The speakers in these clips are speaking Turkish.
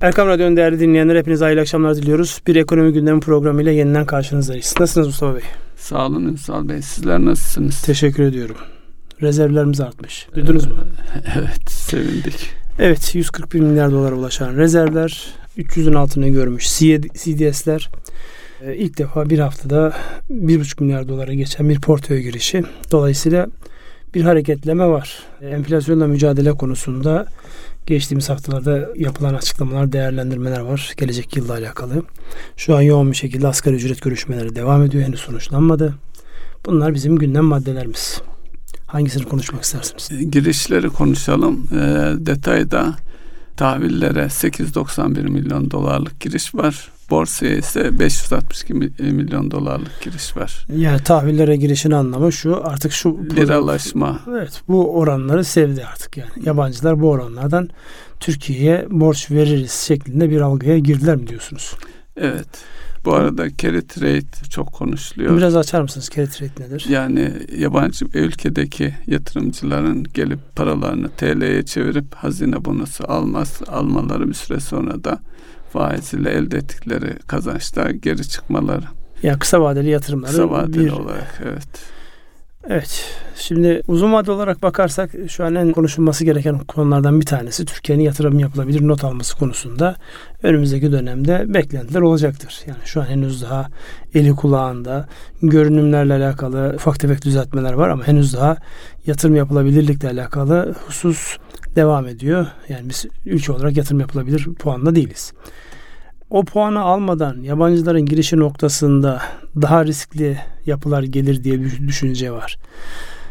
Erkam Radyo'nun değerli dinleyenler hepinize hayırlı akşamlar diliyoruz. Bir ekonomi gündemi programıyla yeniden karşınızdayız. Nasılsınız Mustafa Bey? Sağ olun Ünsal Bey. Sizler nasılsınız? Teşekkür ediyorum. Rezervlerimiz artmış. Duydunuz mu? Evet, sevindik. Evet, 141 milyar dolara ulaşan rezervler 300'ün altını görmüş. CDS'ler e, ilk defa bir haftada 1,5 milyar dolara geçen bir portföy girişi. Dolayısıyla bir hareketleme var. E, enflasyonla mücadele konusunda geçtiğimiz haftalarda yapılan açıklamalar, değerlendirmeler var. Gelecek yılla alakalı. Şu an yoğun bir şekilde asgari ücret görüşmeleri devam ediyor. Henüz sonuçlanmadı. Bunlar bizim gündem maddelerimiz. Hangisini konuşmak istersiniz? E, girişleri konuşalım. E, detayda tahvillere 891 milyon dolarlık giriş var. Borsaya ise 562 milyon dolarlık giriş var. Yani tahvillere girişin anlamı şu artık şu liralaşma. Evet bu oranları sevdi artık yani. Yabancılar bu oranlardan Türkiye'ye borç veririz şeklinde bir algıya girdiler mi diyorsunuz? Evet. Bu arada carry trade çok konuşuluyor. Biraz açar mısınız carry trade nedir? Yani yabancı ülkedeki yatırımcıların gelip paralarını TL'ye çevirip hazine bonusu almaz, almaları bir süre sonra da faiz ile elde ettikleri kazançta geri çıkmaları. Ya kısa vadeli yatırımları. Kısa vadeli bir, olarak evet. Evet. Şimdi uzun vadeli olarak bakarsak şu an en konuşulması gereken konulardan bir tanesi Türkiye'nin yatırım yapılabilir not alması konusunda önümüzdeki dönemde beklentiler olacaktır. Yani şu an henüz daha eli kulağında görünümlerle alakalı ufak tefek düzeltmeler var ama henüz daha yatırım yapılabilirlikle alakalı husus devam ediyor. Yani biz ülke olarak yatırım yapılabilir puanda değiliz. O puanı almadan yabancıların girişi noktasında daha riskli yapılar gelir diye bir düşünce var.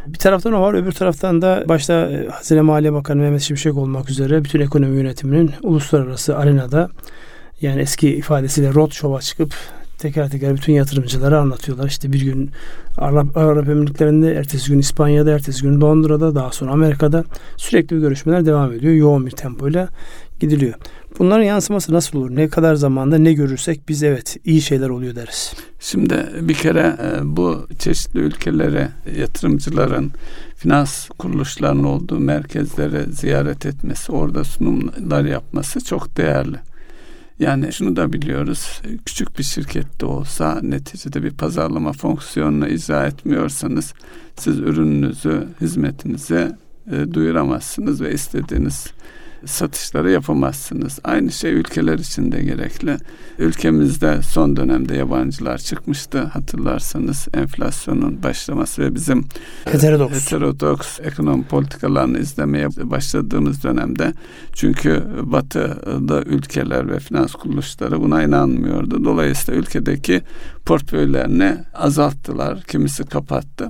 Bir taraftan o var, öbür taraftan da başta e, Hazine Maliye Bakanı Mehmet Şimşek olmak üzere bütün ekonomi yönetiminin uluslararası arenada yani eski ifadesiyle road show'a çıkıp teker teker bütün yatırımcılara anlatıyorlar. İşte bir gün Arap, Arap Emirlikleri'nde, ertesi gün İspanya'da, ertesi gün Londra'da, daha sonra Amerika'da sürekli görüşmeler devam ediyor. Yoğun bir tempoyla gidiliyor. Bunların yansıması nasıl olur? Ne kadar zamanda ne görürsek biz evet iyi şeyler oluyor deriz. Şimdi bir kere e, bu çeşitli ülkelere yatırımcıların finans kuruluşlarının olduğu merkezlere ziyaret etmesi, orada sunumlar yapması çok değerli. Yani şunu da biliyoruz. Küçük bir şirkette olsa neticede bir pazarlama fonksiyonunu icra etmiyorsanız siz ürününüzü, hizmetinizi e, duyuramazsınız ve istediğiniz satışları yapamazsınız. Aynı şey ülkeler için de gerekli. Ülkemizde son dönemde yabancılar çıkmıştı. Hatırlarsanız enflasyonun başlaması ve bizim heterodoks, heterodoks ekonomi politikalarını izlemeye başladığımız dönemde çünkü batıda ülkeler ve finans kuruluşları buna inanmıyordu. Dolayısıyla ülkedeki portföylerini azalttılar. Kimisi kapattı.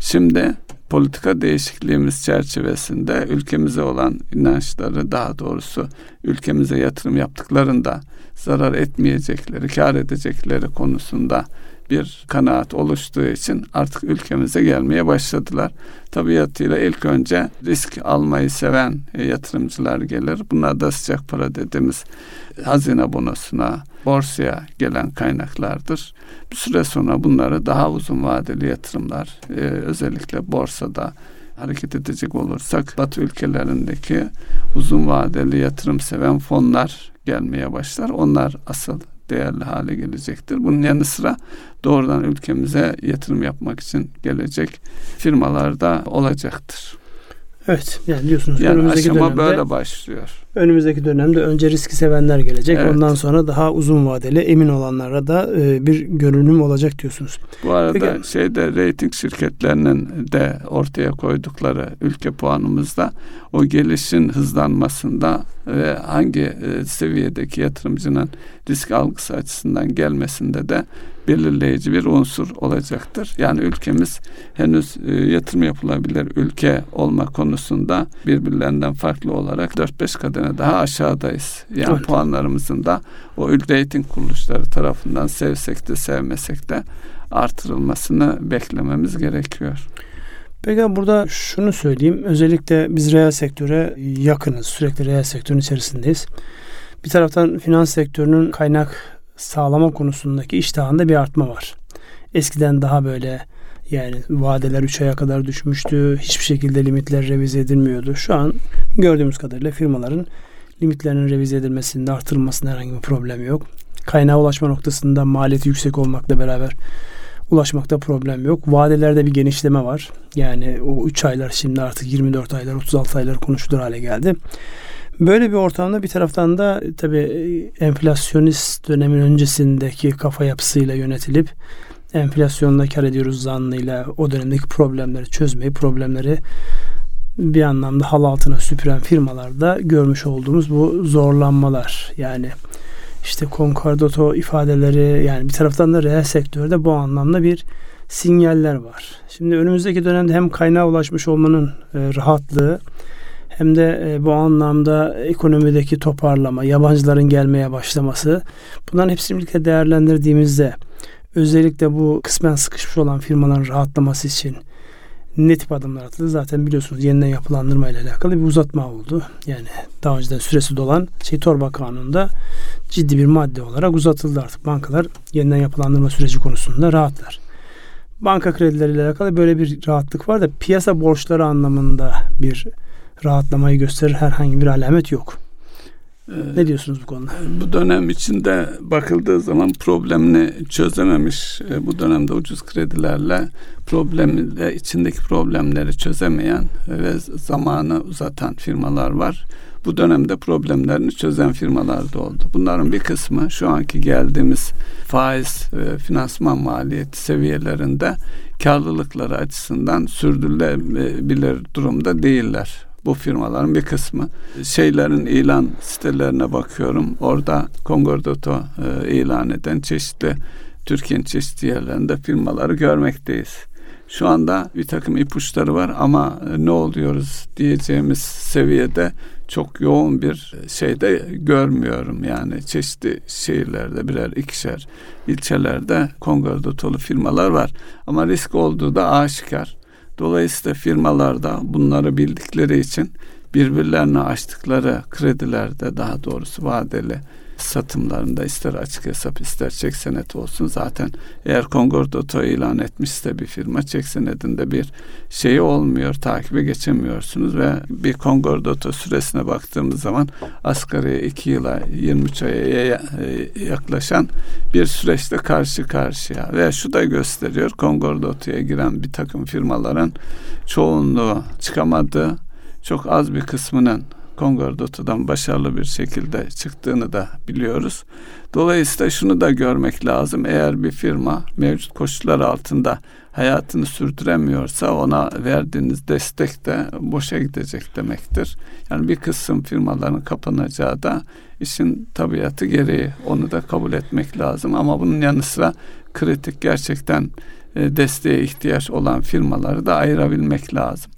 Şimdi politika değişikliğimiz çerçevesinde ülkemize olan inançları daha doğrusu ülkemize yatırım yaptıklarında zarar etmeyecekleri, kar edecekleri konusunda bir kanaat oluştuğu için artık ülkemize gelmeye başladılar. Tabiatıyla ilk önce risk almayı seven yatırımcılar gelir. Bunlar da sıcak para dediğimiz hazine bonosuna, borsaya gelen kaynaklardır. Bir süre sonra bunları daha uzun vadeli yatırımlar, e, özellikle borsada hareket edecek olursak Batı ülkelerindeki uzun vadeli yatırım seven fonlar gelmeye başlar. Onlar asıl değerli hale gelecektir. Bunun yanı sıra doğrudan ülkemize yatırım yapmak için gelecek firmalar da olacaktır. Evet yani diyorsunuz yani önümüzdeki aşama dönemde, böyle başlıyor. Önümüzdeki dönemde önce riski sevenler gelecek. Evet. Ondan sonra daha uzun vadeli emin olanlara da e, bir görünüm olacak diyorsunuz. Bu arada Peki, şeyde reyting şirketlerinin de ortaya koydukları ülke puanımızda o gelişin hızlanmasında ve hangi e, seviyedeki yatırımcının risk algısı açısından gelmesinde de belirleyici bir unsur olacaktır. Yani ülkemiz henüz e, yatırım yapılabilir ülke olma konusunda birbirlerinden farklı olarak 4-5 kademe daha aşağıdayız. Yani evet. puanlarımızın da o rating kuruluşları tarafından sevsek de sevmesek de artırılmasını beklememiz gerekiyor. Peki burada şunu söyleyeyim. Özellikle biz reel sektöre yakınız. Sürekli reel sektörün içerisindeyiz. Bir taraftan finans sektörünün kaynak sağlama konusundaki iştahında bir artma var. Eskiden daha böyle yani vadeler 3 aya kadar düşmüştü. Hiçbir şekilde limitler revize edilmiyordu. Şu an gördüğümüz kadarıyla firmaların limitlerinin revize edilmesinde artırılmasında herhangi bir problem yok. Kaynağa ulaşma noktasında maliyeti yüksek olmakla beraber ulaşmakta problem yok. Vadelerde bir genişleme var. Yani o 3 aylar şimdi artık 24 aylar 36 aylar konuşulur hale geldi. Böyle bir ortamda bir taraftan da tabi enflasyonist dönemin öncesindeki kafa yapısıyla yönetilip enflasyonla kar ediyoruz zannıyla o dönemdeki problemleri çözmeyi, problemleri bir anlamda hal altına süpüren firmalarda görmüş olduğumuz bu zorlanmalar. Yani işte konkordato ifadeleri yani bir taraftan da reel sektörde bu anlamda bir sinyaller var. Şimdi önümüzdeki dönemde hem kaynağa ulaşmış olmanın e, rahatlığı hem de e, bu anlamda ekonomideki toparlama, yabancıların gelmeye başlaması bunların hepsini birlikte değerlendirdiğimizde özellikle bu kısmen sıkışmış olan firmaların rahatlaması için ne tip adımlar atıldı? Zaten biliyorsunuz yeniden yapılandırma ile alakalı bir uzatma oldu. Yani daha önceden süresi dolan şey torba kanununda ciddi bir madde olarak uzatıldı artık. Bankalar yeniden yapılandırma süreci konusunda rahatlar. Banka kredileriyle alakalı böyle bir rahatlık var da piyasa borçları anlamında bir rahatlamayı gösterir herhangi bir alamet yok. Ne diyorsunuz bu konuda? Bu dönem içinde bakıldığı zaman problemini çözememiş, e, bu dönemde ucuz kredilerle problemle içindeki problemleri çözemeyen ve zamanı uzatan firmalar var. Bu dönemde problemlerini çözen firmalar da oldu. Bunların bir kısmı şu anki geldiğimiz faiz ve finansman maliyeti seviyelerinde karlılıkları açısından sürdürülebilir durumda değiller bu firmaların bir kısmı. Şeylerin ilan sitelerine bakıyorum. Orada Kongordato e, ilan eden çeşitli Türkiye'nin çeşitli yerlerinde firmaları görmekteyiz. Şu anda bir takım ipuçları var ama e, ne oluyoruz diyeceğimiz seviyede çok yoğun bir şeyde görmüyorum. Yani çeşitli şehirlerde birer ikişer ilçelerde Kongordotolu firmalar var. Ama risk olduğu da aşikar. Dolayısıyla firmalarda bunları bildikleri için birbirlerine açtıkları kredilerde daha doğrusu vadeli satımlarında ister açık hesap ister çek senet olsun. Zaten eğer Kongordato ilan etmişse bir firma çek senedinde bir şeyi olmuyor takibe geçemiyorsunuz ve bir Kongordato süresine baktığımız zaman asgari 2 yıla 23 aya yaklaşan bir süreçte karşı karşıya. Ve şu da gösteriyor Kongordato'ya giren bir takım firmaların çoğunluğu çıkamadı çok az bir kısmının Kongordotu'dan başarılı bir şekilde çıktığını da biliyoruz. Dolayısıyla şunu da görmek lazım. Eğer bir firma mevcut koşullar altında hayatını sürdüremiyorsa ona verdiğiniz destek de boşa gidecek demektir. Yani bir kısım firmaların kapanacağı da işin tabiatı gereği onu da kabul etmek lazım. Ama bunun yanı sıra kritik gerçekten e, desteğe ihtiyaç olan firmaları da ayırabilmek lazım.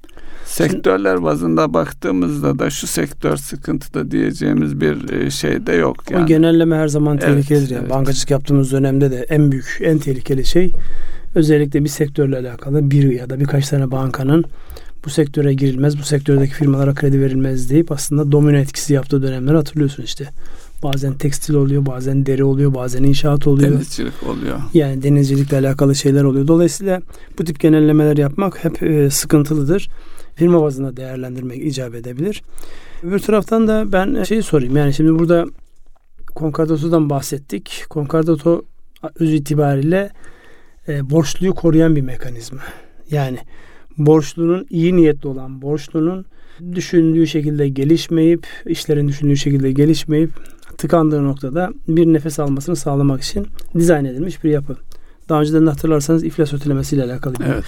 Sektörler bazında baktığımızda da şu sektör sıkıntıda diyeceğimiz bir e, şey de yok. Yani. O genelleme her zaman tehlikelidir. Evet, yani. evet. Bankacılık yaptığımız dönemde de en büyük, en tehlikeli şey özellikle bir sektörle alakalı bir ya da birkaç tane bankanın bu sektöre girilmez, bu sektördeki firmalara kredi verilmez deyip aslında domino etkisi yaptığı dönemleri hatırlıyorsun işte. Bazen tekstil oluyor, bazen deri oluyor, bazen inşaat oluyor. Denizcilik oluyor. Yani denizcilikle alakalı şeyler oluyor. Dolayısıyla bu tip genellemeler yapmak hep e, sıkıntılıdır firma bazında değerlendirmek icap edebilir. Öbür taraftan da ben şeyi sorayım. Yani şimdi burada Konkordato'dan bahsettik. Konkordato öz itibariyle e, borçluyu koruyan bir mekanizma. Yani borçlunun iyi niyetli olan borçlunun düşündüğü şekilde gelişmeyip, işlerin düşündüğü şekilde gelişmeyip tıkandığı noktada bir nefes almasını sağlamak için dizayn edilmiş bir yapı. Daha önceden de hatırlarsanız iflas ötelemesiyle alakalı evet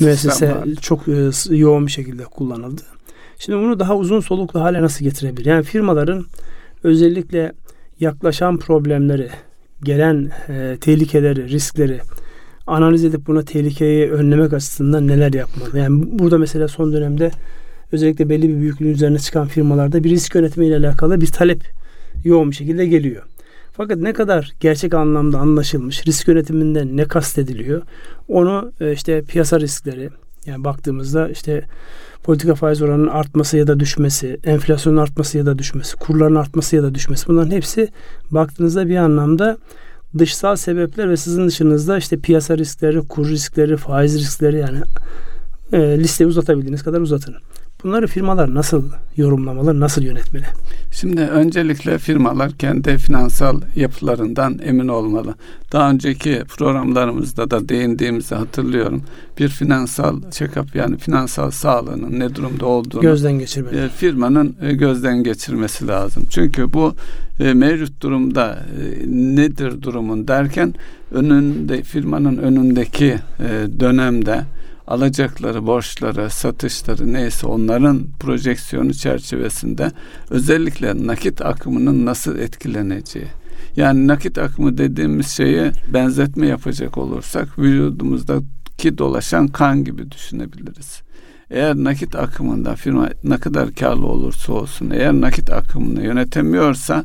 müessese çok e, yoğun bir şekilde kullanıldı. Şimdi bunu daha uzun soluklu hale nasıl getirebilir? Yani firmaların özellikle yaklaşan problemleri, gelen e, tehlikeleri, riskleri analiz edip buna tehlikeyi önlemek açısından neler yapmalı? Yani burada mesela son dönemde özellikle belli bir büyüklüğün üzerine çıkan firmalarda bir risk yönetimi ile alakalı bir talep yoğun bir şekilde geliyor. Fakat ne kadar gerçek anlamda anlaşılmış, risk yönetiminde ne kastediliyor, onu e, işte piyasa riskleri, yani baktığımızda işte politika faiz oranının artması ya da düşmesi, enflasyonun artması ya da düşmesi, kurların artması ya da düşmesi bunların hepsi baktığınızda bir anlamda dışsal sebepler ve sizin dışınızda işte piyasa riskleri, kur riskleri, faiz riskleri yani e, listeyi uzatabildiğiniz kadar uzatın. Bunları firmalar nasıl yorumlamalı, nasıl yönetmeli? Şimdi öncelikle firmalar kendi finansal yapılarından emin olmalı. Daha önceki programlarımızda da değindiğimizi hatırlıyorum. Bir finansal check-up yani finansal sağlığının ne durumda olduğunu gözden geçirmeli. E, firmanın e, gözden geçirmesi lazım. Çünkü bu e, mevcut durumda nedir durumun derken önünde firmanın önündeki dönemde alacakları, borçları, satışları neyse onların projeksiyonu çerçevesinde özellikle nakit akımının nasıl etkileneceği. Yani nakit akımı dediğimiz şeye benzetme yapacak olursak vücudumuzdaki dolaşan kan gibi düşünebiliriz. Eğer nakit akımında firma ne kadar karlı olursa olsun eğer nakit akımını yönetemiyorsa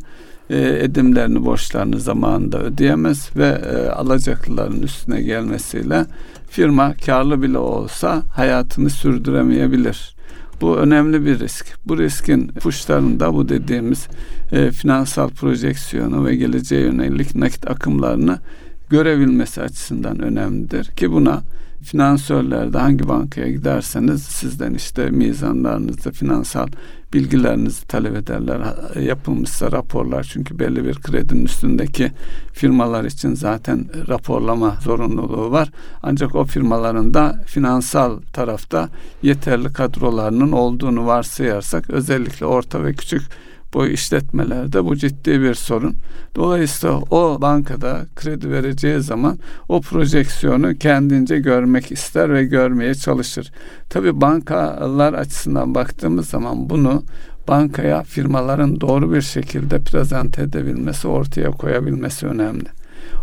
e, edimlerini, borçlarını zamanında ödeyemez ve e, alacaklıların üstüne gelmesiyle firma karlı bile olsa hayatını sürdüremeyebilir. Bu önemli bir risk. Bu riskin puşlarında bu dediğimiz e, finansal projeksiyonu ve geleceğe yönelik nakit akımlarını görebilmesi açısından önemlidir ki buna finansörlerde hangi bankaya giderseniz sizden işte mizanlarınızı, finansal bilgilerinizi talep ederler. Yapılmışsa raporlar çünkü belli bir kredinin üstündeki firmalar için zaten raporlama zorunluluğu var. Ancak o firmaların da finansal tarafta yeterli kadrolarının olduğunu varsayarsak özellikle orta ve küçük bu işletmelerde bu ciddi bir sorun. Dolayısıyla o bankada kredi vereceği zaman o projeksiyonu kendince görmek ister ve görmeye çalışır. Tabi bankalar açısından baktığımız zaman bunu bankaya firmaların doğru bir şekilde prezent edebilmesi, ortaya koyabilmesi önemli.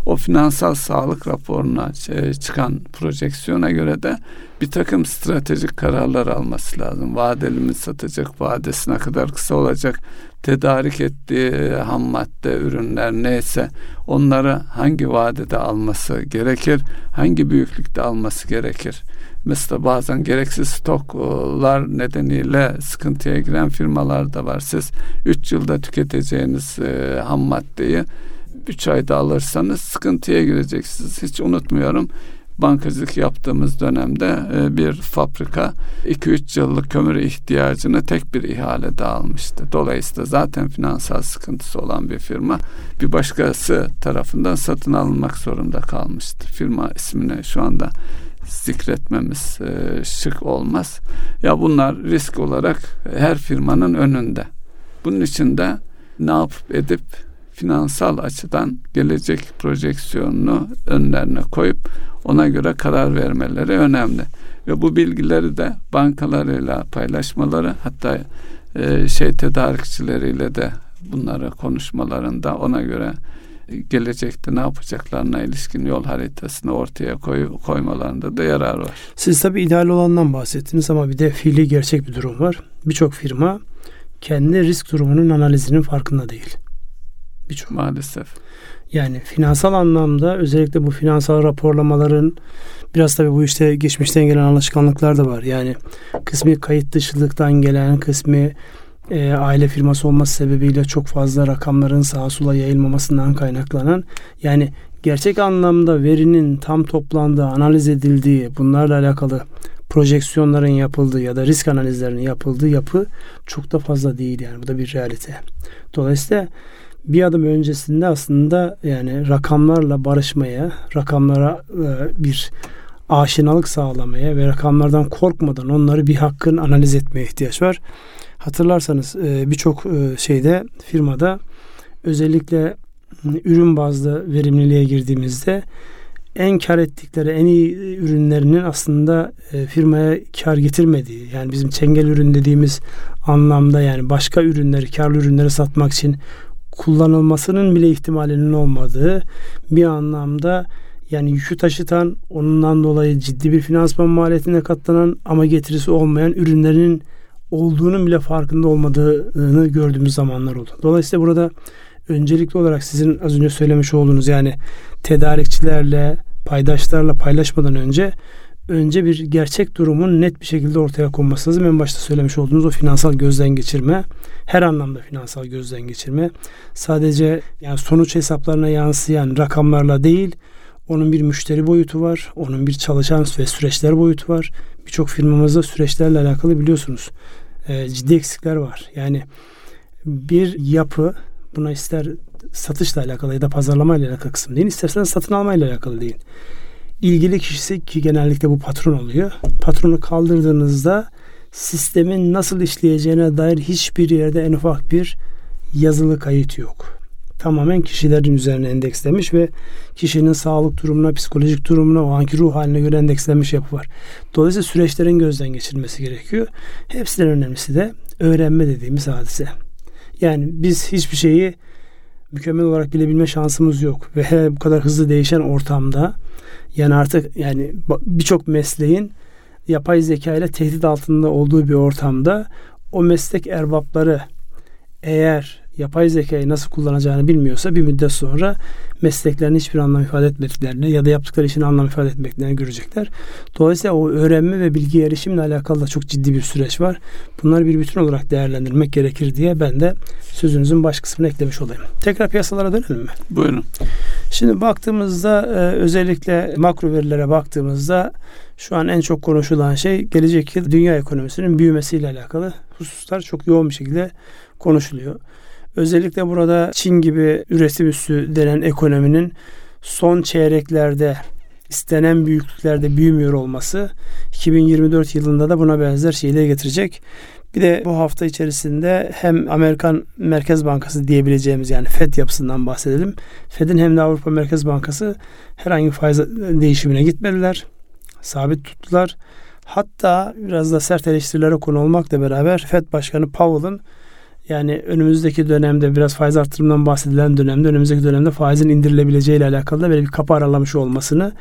O finansal sağlık raporuna e, çıkan projeksiyona göre de bir takım stratejik kararlar alması lazım. Vadeli mi satacak, vadesi ne kadar kısa olacak, tedarik ettiği ham madde, ürünler neyse onları hangi vadede alması gerekir, hangi büyüklükte alması gerekir. Mesela bazen gereksiz stoklar nedeniyle sıkıntıya giren firmalar da var. Siz 3 yılda tüketeceğiniz e, ham maddeyi 3 ayda alırsanız sıkıntıya gireceksiniz. Hiç unutmuyorum bankacılık yaptığımız dönemde e, bir fabrika 2-3 yıllık kömür ihtiyacını tek bir ihalede almıştı. Dolayısıyla zaten finansal sıkıntısı olan bir firma bir başkası tarafından satın alınmak zorunda kalmıştı. Firma ismini şu anda zikretmemiz e, şık olmaz. Ya bunlar risk olarak her firmanın önünde. Bunun için de ne yapıp edip finansal açıdan gelecek projeksiyonunu önlerine koyup ona göre karar vermeleri önemli. Ve bu bilgileri de bankalarıyla paylaşmaları hatta e, şey tedarikçileriyle de bunları konuşmalarında ona göre gelecekte ne yapacaklarına ilişkin yol haritasını ortaya koy, koymalarında da yarar var. Siz tabii ideal olandan bahsettiniz ama bir de fiili gerçek bir durum var. Birçok firma kendi risk durumunun analizinin farkında değil. Birçok. Maalesef. Yani finansal anlamda özellikle bu finansal raporlamaların biraz tabii bu işte geçmişten gelen alışkanlıklar da var. Yani kısmi kayıt dışılıktan gelen, kısmi e, aile firması olması sebebiyle çok fazla rakamların sağa sola yayılmamasından kaynaklanan yani gerçek anlamda verinin tam toplandığı, analiz edildiği, bunlarla alakalı projeksiyonların yapıldığı ya da risk analizlerinin yapıldığı yapı çok da fazla değil yani bu da bir realite. Dolayısıyla bir adım öncesinde aslında yani rakamlarla barışmaya, rakamlara e, bir aşinalık sağlamaya ve rakamlardan korkmadan onları bir hakkın analiz etmeye ihtiyaç var. Hatırlarsanız e, birçok e, şeyde firmada özellikle ürün bazlı verimliliğe girdiğimizde en kar ettikleri en iyi ürünlerinin aslında firmaya kar getirmediği yani bizim çengel ürün dediğimiz anlamda yani başka ürünleri karlı ürünleri satmak için kullanılmasının bile ihtimalinin olmadığı bir anlamda yani yükü taşıtan onundan dolayı ciddi bir finansman maliyetine katlanan ama getirisi olmayan ürünlerin olduğunun bile farkında olmadığını gördüğümüz zamanlar oldu. Dolayısıyla burada öncelikli olarak sizin az önce söylemiş olduğunuz yani tedarikçilerle, paydaşlarla paylaşmadan önce önce bir gerçek durumun net bir şekilde ortaya konması lazım. En başta söylemiş olduğunuz o finansal gözden geçirme, her anlamda finansal gözden geçirme. Sadece yani sonuç hesaplarına yansıyan rakamlarla değil, onun bir müşteri boyutu var, onun bir çalışan ve süreçler boyutu var. Birçok firmamızda süreçlerle alakalı biliyorsunuz e, ciddi eksikler var. Yani bir yapı buna ister satışla alakalı ya da pazarlamayla alakalı kısım değil, isterseniz satın almayla alakalı değil. İlgili kişisi ki genellikle bu patron oluyor. Patronu kaldırdığınızda sistemin nasıl işleyeceğine dair hiçbir yerde en ufak bir yazılı kayıt yok. Tamamen kişilerin üzerine endekslemiş ve kişinin sağlık durumuna, psikolojik durumuna, o anki ruh haline göre endekslenmiş yapı var. Dolayısıyla süreçlerin gözden geçirilmesi gerekiyor. Hepsinden önemlisi de öğrenme dediğimiz hadise. Yani biz hiçbir şeyi mükemmel olarak bilebilme şansımız yok ve bu kadar hızlı değişen ortamda yani artık yani birçok mesleğin yapay zeka ile tehdit altında olduğu bir ortamda o meslek erbapları eğer yapay zekayı nasıl kullanacağını bilmiyorsa bir müddet sonra mesleklerin hiçbir anlam ifade etmediklerini ya da yaptıkları işin anlam ifade etmeklerini görecekler. Dolayısıyla o öğrenme ve bilgi erişimle alakalı da çok ciddi bir süreç var. Bunları bir bütün olarak değerlendirmek gerekir diye ben de sözünüzün baş kısmını eklemiş olayım. Tekrar piyasalara dönelim mi? Buyurun. Şimdi baktığımızda e, özellikle makro verilere baktığımızda şu an en çok konuşulan şey gelecek yıl dünya ekonomisinin büyümesiyle alakalı hususlar çok yoğun bir şekilde konuşuluyor. Özellikle burada Çin gibi üretim üssü denen ekonominin son çeyreklerde istenen büyüklüklerde büyümüyor olması 2024 yılında da buna benzer şeyleri getirecek. Bir de bu hafta içerisinde hem Amerikan Merkez Bankası diyebileceğimiz yani Fed yapısından bahsedelim. Fed'in hem de Avrupa Merkez Bankası herhangi bir faiz değişimine gitmediler. Sabit tuttular. Hatta biraz da sert eleştirilere konu olmakla beraber Fed Başkanı Powell'ın yani önümüzdeki dönemde biraz faiz artırımından bahsedilen dönemde önümüzdeki dönemde faizin indirilebileceği ile alakalı da böyle bir kapı aralamış olmasını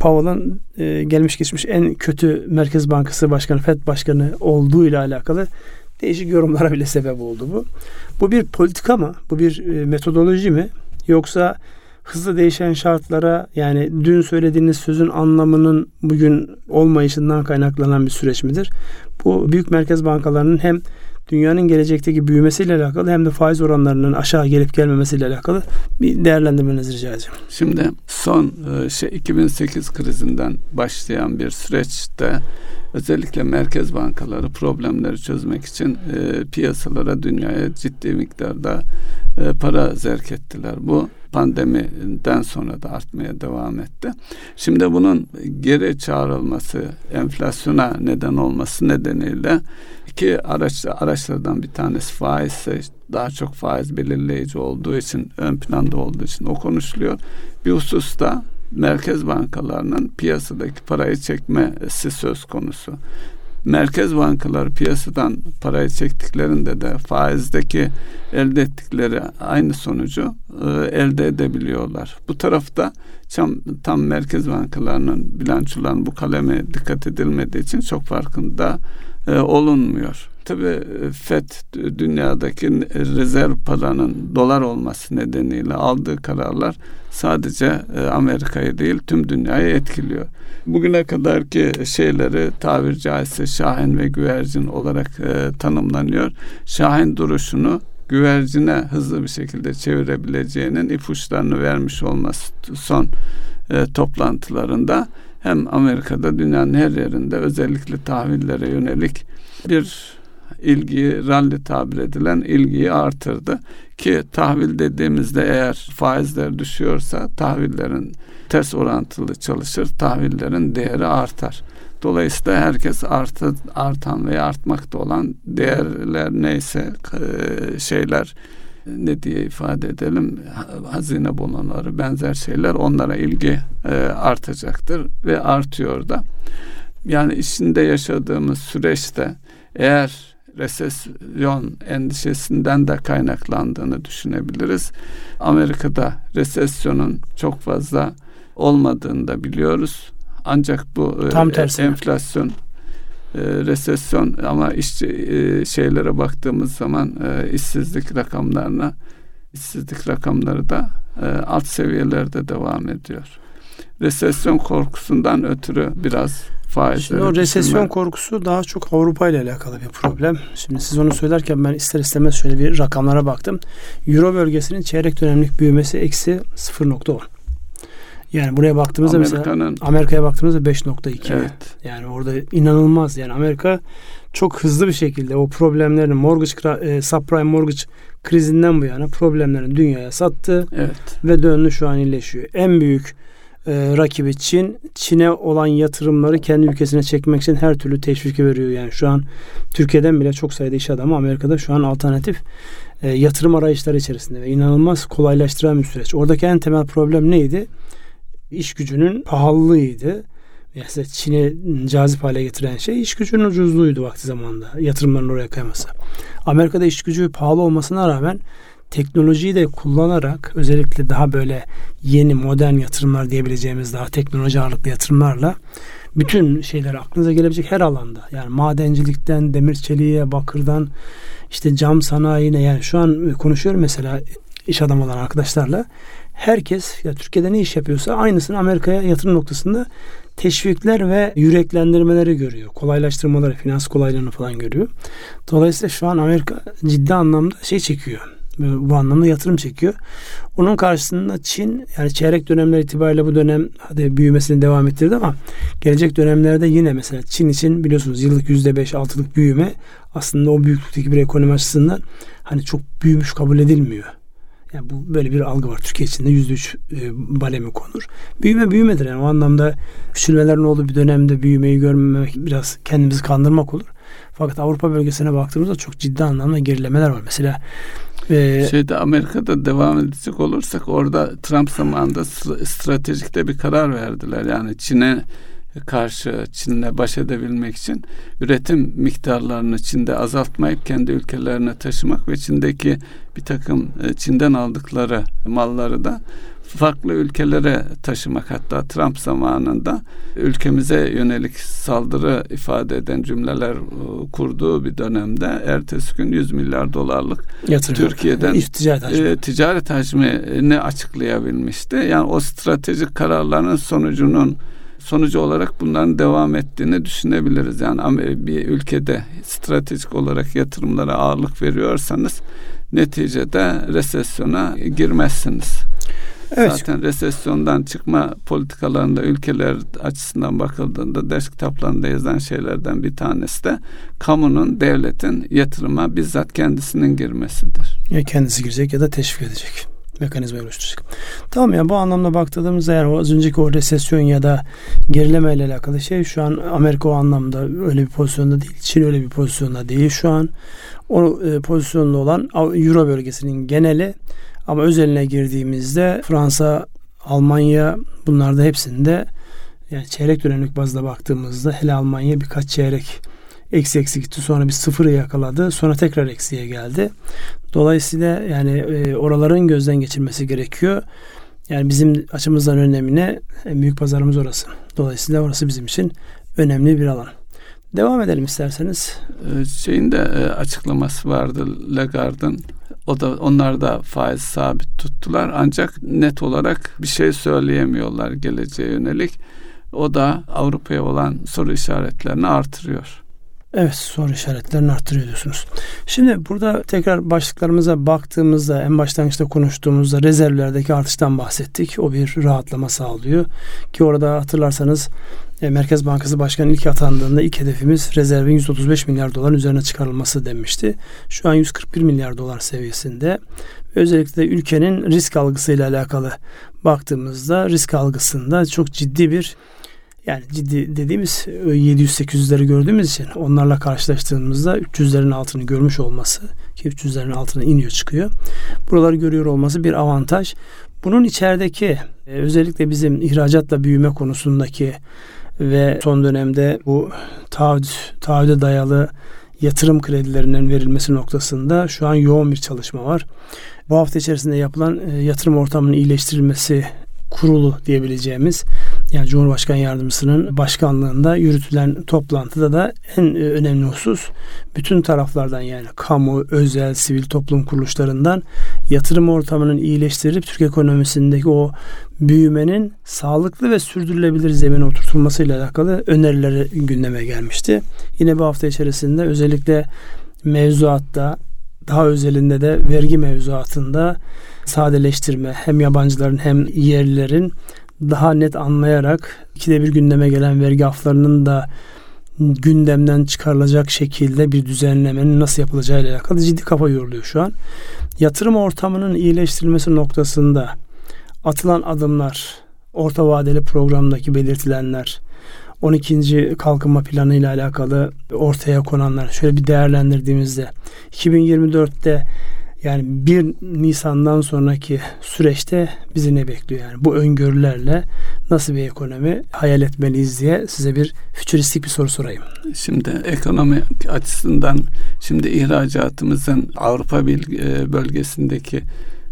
Powell'ın e, gelmiş geçmiş en kötü Merkez Bankası Başkanı Fed Başkanı olduğu ile alakalı değişik yorumlara bile sebep oldu bu. Bu bir politika mı? Bu bir e, metodoloji mi? Yoksa hızlı değişen şartlara yani dün söylediğiniz sözün anlamının bugün olmayışından kaynaklanan bir süreç midir? Bu büyük merkez bankalarının hem dünyanın gelecekteki büyümesiyle alakalı hem de faiz oranlarının aşağı gelip gelmemesiyle alakalı bir değerlendirmenizi rica edeceğim. Şimdi son e, şey 2008 krizinden başlayan bir süreçte özellikle merkez bankaları problemleri çözmek için e, piyasalara dünyaya ciddi miktarda e, para zerk ettiler. Bu pandemiden sonra da artmaya devam etti. Şimdi bunun geri çağrılması, enflasyona neden olması nedeniyle iki araç, araçlardan bir tanesi faiz ise daha çok faiz belirleyici olduğu için ön planda olduğu için o konuşuluyor. Bir hususta merkez bankalarının piyasadaki parayı çekmesi söz konusu. Merkez bankaları piyasadan parayı çektiklerinde de faizdeki elde ettikleri aynı sonucu e, elde edebiliyorlar. Bu tarafta tam, tam merkez bankalarının bilançolarının bu kaleme dikkat edilmediği için çok farkında e, olunmuyor. Tabii e, FED dünyadaki rezerv paranın dolar olması nedeniyle aldığı kararlar sadece e, Amerika'yı değil tüm dünyayı etkiliyor. Bugüne kadarki şeyleri tabir caizse şahin ve güvercin olarak e, tanımlanıyor. Şahin duruşunu güvercine hızlı bir şekilde çevirebileceğinin ipuçlarını vermiş olması son e, toplantılarında hem Amerika'da dünyanın her yerinde özellikle tahvillere yönelik bir ilgiyi rally tabir edilen ilgiyi artırdı ki tahvil dediğimizde eğer faizler düşüyorsa tahvillerin ters orantılı çalışır tahvillerin değeri artar. Dolayısıyla herkes artı, artan veya artmakta olan değerler neyse e, şeyler ne diye ifade edelim hazine bonoları benzer şeyler onlara ilgi e, artacaktır ve artıyor da. Yani içinde yaşadığımız süreçte eğer resesyon endişesinden de kaynaklandığını düşünebiliriz. Amerika'da resesyonun çok fazla olmadığını da biliyoruz. Ancak bu e, Tam tersine. enflasyon e, resesyon ama işçi e, şeylere baktığımız zaman e, işsizlik rakamlarına işsizlik rakamları da e, alt seviyelerde devam ediyor. Resesyon korkusundan ötürü biraz faizleri Şimdi o resesyon düşünme. korkusu daha çok Avrupa ile alakalı bir problem. Şimdi siz onu söylerken ben ister istemez şöyle bir rakamlara baktım. Euro bölgesinin çeyrek dönemlik büyümesi eksi 0.10. Yani buraya baktığımızda mesela Amerika'ya baktığımızda 5.2. Evet. Yani orada inanılmaz. Yani Amerika çok hızlı bir şekilde o problemlerini mortgage e, subprime mortgage krizinden bu yana problemlerini dünyaya sattı evet. ve döndü şu an iyileşiyor. En büyük e, rakibi Çin. Çin'e olan yatırımları kendi ülkesine çekmek için her türlü teşviki veriyor. Yani şu an Türkiye'den bile çok sayıda iş adamı Amerika'da şu an alternatif e, yatırım arayışları içerisinde ve inanılmaz kolaylaştıran bir süreç. Oradaki en temel problem neydi? İş gücünün pahalılığıydı. Mesela Çin'e cazip hale getiren şey iş gücünün ucuzluğuydu vakti zamanında. Yatırımların oraya kayması. Amerika'da iş gücü pahalı olmasına rağmen teknolojiyi de kullanarak özellikle daha böyle yeni modern yatırımlar diyebileceğimiz daha teknoloji ağırlıklı yatırımlarla bütün şeyler aklınıza gelebilecek her alanda yani madencilikten demir çeliğe bakırdan işte cam sanayine yani şu an konuşuyorum mesela iş adamı olan arkadaşlarla herkes ya Türkiye'de ne iş yapıyorsa aynısını Amerika'ya yatırım noktasında teşvikler ve yüreklendirmeleri görüyor. Kolaylaştırmaları, finans kolaylığını falan görüyor. Dolayısıyla şu an Amerika ciddi anlamda şey çekiyor. Bu anlamda yatırım çekiyor. Onun karşısında Çin yani çeyrek dönemler itibariyle bu dönem hadi büyümesini devam ettirdi ama gelecek dönemlerde yine mesela Çin için biliyorsunuz yıllık yüzde beş altılık büyüme aslında o büyüklükteki bir ekonomi açısından hani çok büyümüş kabul edilmiyor. Yani bu böyle bir algı var. Türkiye içinde yüzde üç e, balemi konur. Büyüme büyümedir. Yani o anlamda küçülmelerin olduğu bir dönemde büyümeyi görmemek biraz kendimizi kandırmak olur. Fakat Avrupa bölgesine baktığımızda çok ciddi anlamda gerilemeler var. Mesela ee, Şeyde Amerika'da devam edecek olursak orada Trump zamanında stratejikte bir karar verdiler. Yani Çin'e karşı Çin'le baş edebilmek için üretim miktarlarını Çin'de azaltmayıp kendi ülkelerine taşımak ve Çin'deki bir takım e, Çin'den aldıkları malları da farklı ülkelere taşımak hatta Trump zamanında ülkemize yönelik saldırı ifade eden cümleler e, kurduğu bir dönemde ertesi gün 100 milyar dolarlık Yatırım. Türkiye'den ticaret hacmi. E, ticaret hacmini açıklayabilmişti. Yani o stratejik kararların sonucunun sonucu olarak bunların devam ettiğini düşünebiliriz. Yani bir ülkede stratejik olarak yatırımlara ağırlık veriyorsanız neticede resesyona girmezsiniz. Evet. Zaten resesyondan çıkma politikalarında ülkeler açısından bakıldığında ders kitaplarında yazan şeylerden bir tanesi de kamunun, devletin yatırıma bizzat kendisinin girmesidir. Ya kendisi girecek ya da teşvik edecek mekanizma oluşturacak. Tamam ya bu anlamda baktığımızda yani o az önceki o resesyon ya da gerileme ile alakalı şey şu an Amerika o anlamda öyle bir pozisyonda değil. Çin öyle bir pozisyonda değil. Şu an o e, pozisyonda olan Euro bölgesinin geneli ama özeline girdiğimizde Fransa, Almanya bunlarda hepsinde yani çeyrek dönemlik bazda baktığımızda hele Almanya birkaç çeyrek eksi eksi gitti sonra bir sıfırı yakaladı sonra tekrar eksiye geldi. Dolayısıyla yani e, oraların gözden geçirmesi gerekiyor. Yani bizim açımızdan önemine en büyük pazarımız orası. Dolayısıyla orası bizim için önemli bir alan. Devam edelim isterseniz. Ee, şeyin de e, açıklaması vardı Lagarde'ın. O da onlar da faiz sabit tuttular ancak net olarak bir şey söyleyemiyorlar geleceğe yönelik. O da Avrupa'ya olan soru işaretlerini artırıyor. Evet soru işaretlerini arttırıyor diyorsunuz. Şimdi burada tekrar başlıklarımıza baktığımızda en başlangıçta konuştuğumuzda rezervlerdeki artıştan bahsettik. O bir rahatlama sağlıyor. Ki orada hatırlarsanız Merkez Bankası Başkanı ilk atandığında ilk hedefimiz rezervin 135 milyar doların üzerine çıkarılması demişti. Şu an 141 milyar dolar seviyesinde. Özellikle ülkenin risk algısıyla alakalı baktığımızda risk algısında çok ciddi bir yani ciddi dediğimiz 700-800'leri gördüğümüz için onlarla karşılaştığımızda 300'lerin altını görmüş olması ki 300'lerin altına iniyor çıkıyor. Buraları görüyor olması bir avantaj. Bunun içerideki e, özellikle bizim ihracatla büyüme konusundaki ve son dönemde bu taahhüt, taahhüde dayalı yatırım kredilerinin verilmesi noktasında şu an yoğun bir çalışma var. Bu hafta içerisinde yapılan e, yatırım ortamının iyileştirilmesi kurulu diyebileceğimiz yani Cumhurbaşkanı Yardımcısının başkanlığında yürütülen toplantıda da en e, önemli husus bütün taraflardan yani kamu, özel, sivil toplum kuruluşlarından yatırım ortamının iyileştirilip Türk ekonomisindeki o büyümenin sağlıklı ve sürdürülebilir zemine oturtulmasıyla alakalı önerileri gündeme gelmişti. Yine bu hafta içerisinde özellikle mevzuatta daha özelinde de vergi mevzuatında sadeleştirme hem yabancıların hem yerlilerin daha net anlayarak ikide bir gündeme gelen vergi aflarının da gündemden çıkarılacak şekilde bir düzenlemenin nasıl yapılacağı ile alakalı ciddi kafa yoruluyor şu an. Yatırım ortamının iyileştirilmesi noktasında atılan adımlar, orta vadeli programdaki belirtilenler, 12. kalkınma planı ile alakalı ortaya konanlar şöyle bir değerlendirdiğimizde 2024'te yani 1 Nisan'dan sonraki süreçte bizi ne bekliyor yani bu öngörülerle nasıl bir ekonomi hayal etmeliyiz diye size bir fütüristik bir soru sorayım. Şimdi ekonomi açısından şimdi ihracatımızın Avrupa e, bölgesindeki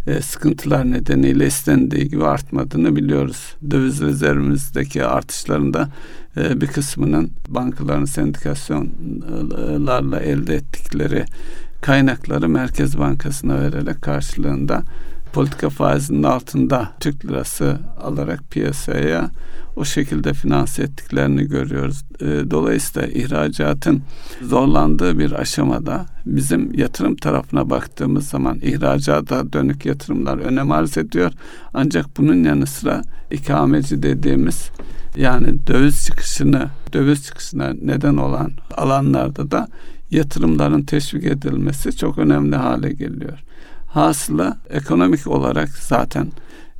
e, sıkıntılar nedeniyle istendiği gibi artmadığını biliyoruz. Döviz rezervimizdeki artışlarında e, bir kısmının bankaların sendikasyonlarla elde ettikleri kaynakları Merkez Bankası'na vererek karşılığında politika faizinin altında Türk lirası alarak piyasaya o şekilde finanse ettiklerini görüyoruz. E, dolayısıyla ihracatın zorlandığı bir aşamada bizim yatırım tarafına baktığımız zaman ihracata dönük yatırımlar önem arz ediyor. Ancak bunun yanı sıra ikameci dediğimiz yani döviz çıkışını döviz çıkışına neden olan alanlarda da yatırımların teşvik edilmesi çok önemli hale geliyor. Hasıla ekonomik olarak zaten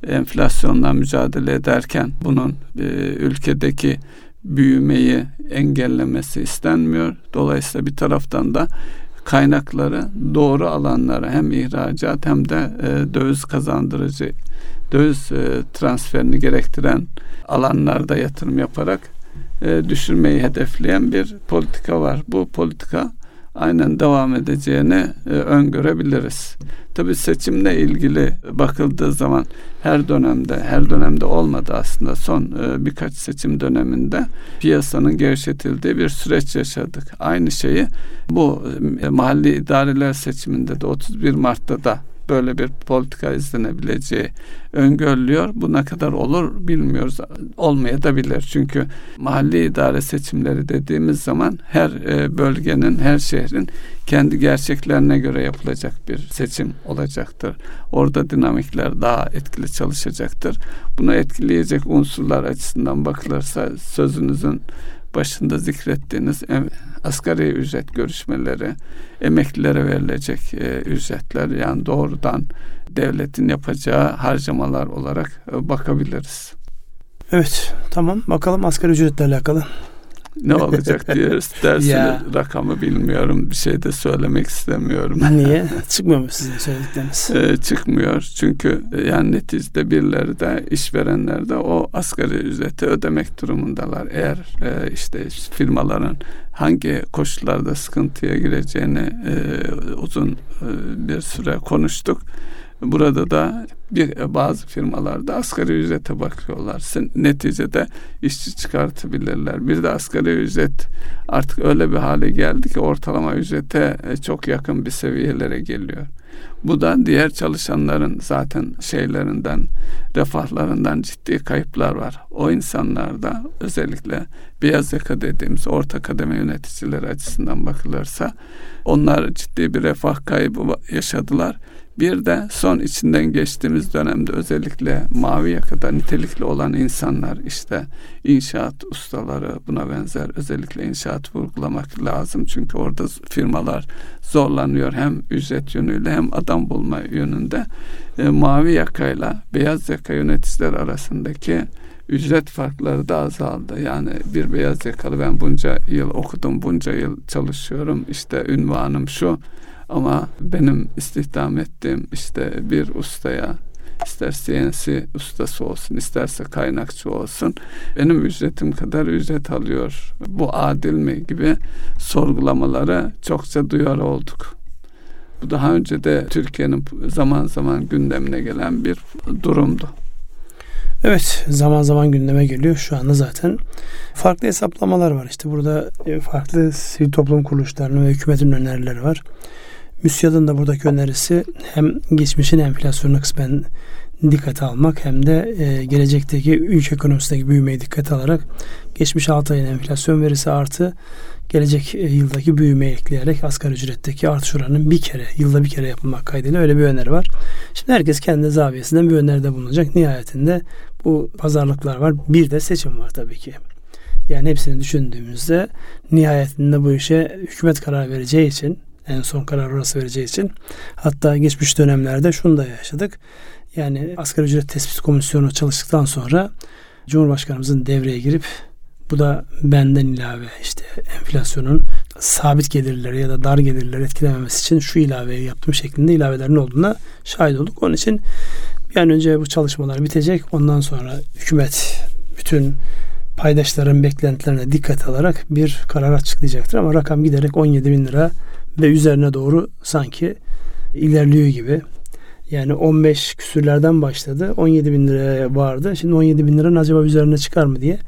enflasyonla mücadele ederken bunun e, ülkedeki büyümeyi engellemesi istenmiyor. Dolayısıyla bir taraftan da kaynakları doğru alanlara hem ihracat hem de e, döviz kazandırıcı döviz e, transferini gerektiren alanlarda yatırım yaparak e, düşürmeyi hedefleyen bir politika var. Bu politika aynen devam edeceğini e, öngörebiliriz. Tabi seçimle ilgili bakıldığı zaman her dönemde, her dönemde olmadı aslında son e, birkaç seçim döneminde piyasanın gevşetildiği bir süreç yaşadık. Aynı şeyi bu e, mahalli idareler seçiminde de 31 Mart'ta da böyle bir politika izlenebileceği öngörülüyor. Bu ne kadar olur bilmiyoruz. Olmaya da bilir. Çünkü mahalli idare seçimleri dediğimiz zaman her e, bölgenin, her şehrin kendi gerçeklerine göre yapılacak bir seçim olacaktır. Orada dinamikler daha etkili çalışacaktır. Bunu etkileyecek unsurlar açısından bakılırsa sözünüzün başında zikrettiğiniz asgari ücret görüşmeleri, emeklilere verilecek e, ücretler yani doğrudan devletin yapacağı harcamalar olarak e, bakabiliriz. Evet tamam bakalım asgari ücretle alakalı ne olacak diyoruz. Dersini rakamı bilmiyorum. Bir şey de söylemek istemiyorum. Niye? Çıkmıyor mu sizin söyledikleriniz? Ee, çıkmıyor. Çünkü e, yani neticede birileri de işverenler de o asgari ücreti ödemek durumundalar. Eğer e, işte firmaların hangi koşullarda sıkıntıya gireceğini e, uzun e, bir süre konuştuk. Burada da bir bazı firmalarda asgari ücrete bakıyorlar. Neticede işçi çıkartabilirler. Bir de asgari ücret artık öyle bir hale geldi ki ortalama ücrete e, çok yakın bir seviyelere geliyor. Bu da diğer çalışanların zaten şeylerinden, refahlarından ciddi kayıplar var. O insanlarda özellikle beyaz yaka dediğimiz orta kademe yöneticileri açısından bakılırsa onlar ciddi bir refah kaybı yaşadılar bir de son içinden geçtiğimiz dönemde özellikle mavi yakada nitelikli olan insanlar işte inşaat ustaları buna benzer özellikle inşaat vurgulamak lazım. Çünkü orada firmalar zorlanıyor hem ücret yönüyle hem adam bulma yönünde. E, mavi yakayla beyaz yaka yöneticiler arasındaki ücret farkları da azaldı. Yani bir beyaz yakalı ben bunca yıl okudum, bunca yıl çalışıyorum. İşte ünvanım şu ama benim istihdam ettiğim işte bir ustaya ister CNC ustası olsun, isterse kaynakçı olsun benim ücretim kadar ücret alıyor. Bu adil mi gibi sorgulamalara çokça duyar olduk. Bu daha önce de Türkiye'nin zaman zaman gündemine gelen bir durumdu. Evet zaman zaman gündeme geliyor. Şu anda zaten farklı hesaplamalar var. İşte burada e, farklı sivil toplum kuruluşlarının ve hükümetin önerileri var. MÜSİAD'ın da buradaki önerisi hem geçmişin enflasyonunu kısmen dikkate almak hem de e, gelecekteki ülke ekonomisindeki büyümeyi dikkate alarak geçmiş 6 ayın enflasyon verisi artı gelecek e, yıldaki büyümeyi ekleyerek asgari ücretteki artış oranının bir kere, yılda bir kere yapılmak kaydıyla öyle bir öneri var. Şimdi herkes kendi zaviyesinden bir öneride bulunacak. Nihayetinde bu pazarlıklar var. Bir de seçim var tabii ki. Yani hepsini düşündüğümüzde nihayetinde bu işe hükümet karar vereceği için en son karar orası vereceği için hatta geçmiş dönemlerde şunu da yaşadık. Yani asgari ücret tespit komisyonu çalıştıktan sonra Cumhurbaşkanımızın devreye girip bu da benden ilave işte enflasyonun sabit gelirleri ya da dar gelirleri etkilememesi için şu ilaveyi yaptım şeklinde ilavelerin olduğuna şahit olduk. Onun için bir an önce bu çalışmalar bitecek. Ondan sonra hükümet bütün paydaşların beklentilerine dikkat alarak bir karar açıklayacaktır. Ama rakam giderek 17 bin lira ve üzerine doğru sanki ilerliyor gibi. Yani 15 küsürlerden başladı. 17 bin liraya vardı. Şimdi 17 bin liranın acaba üzerine çıkar mı diye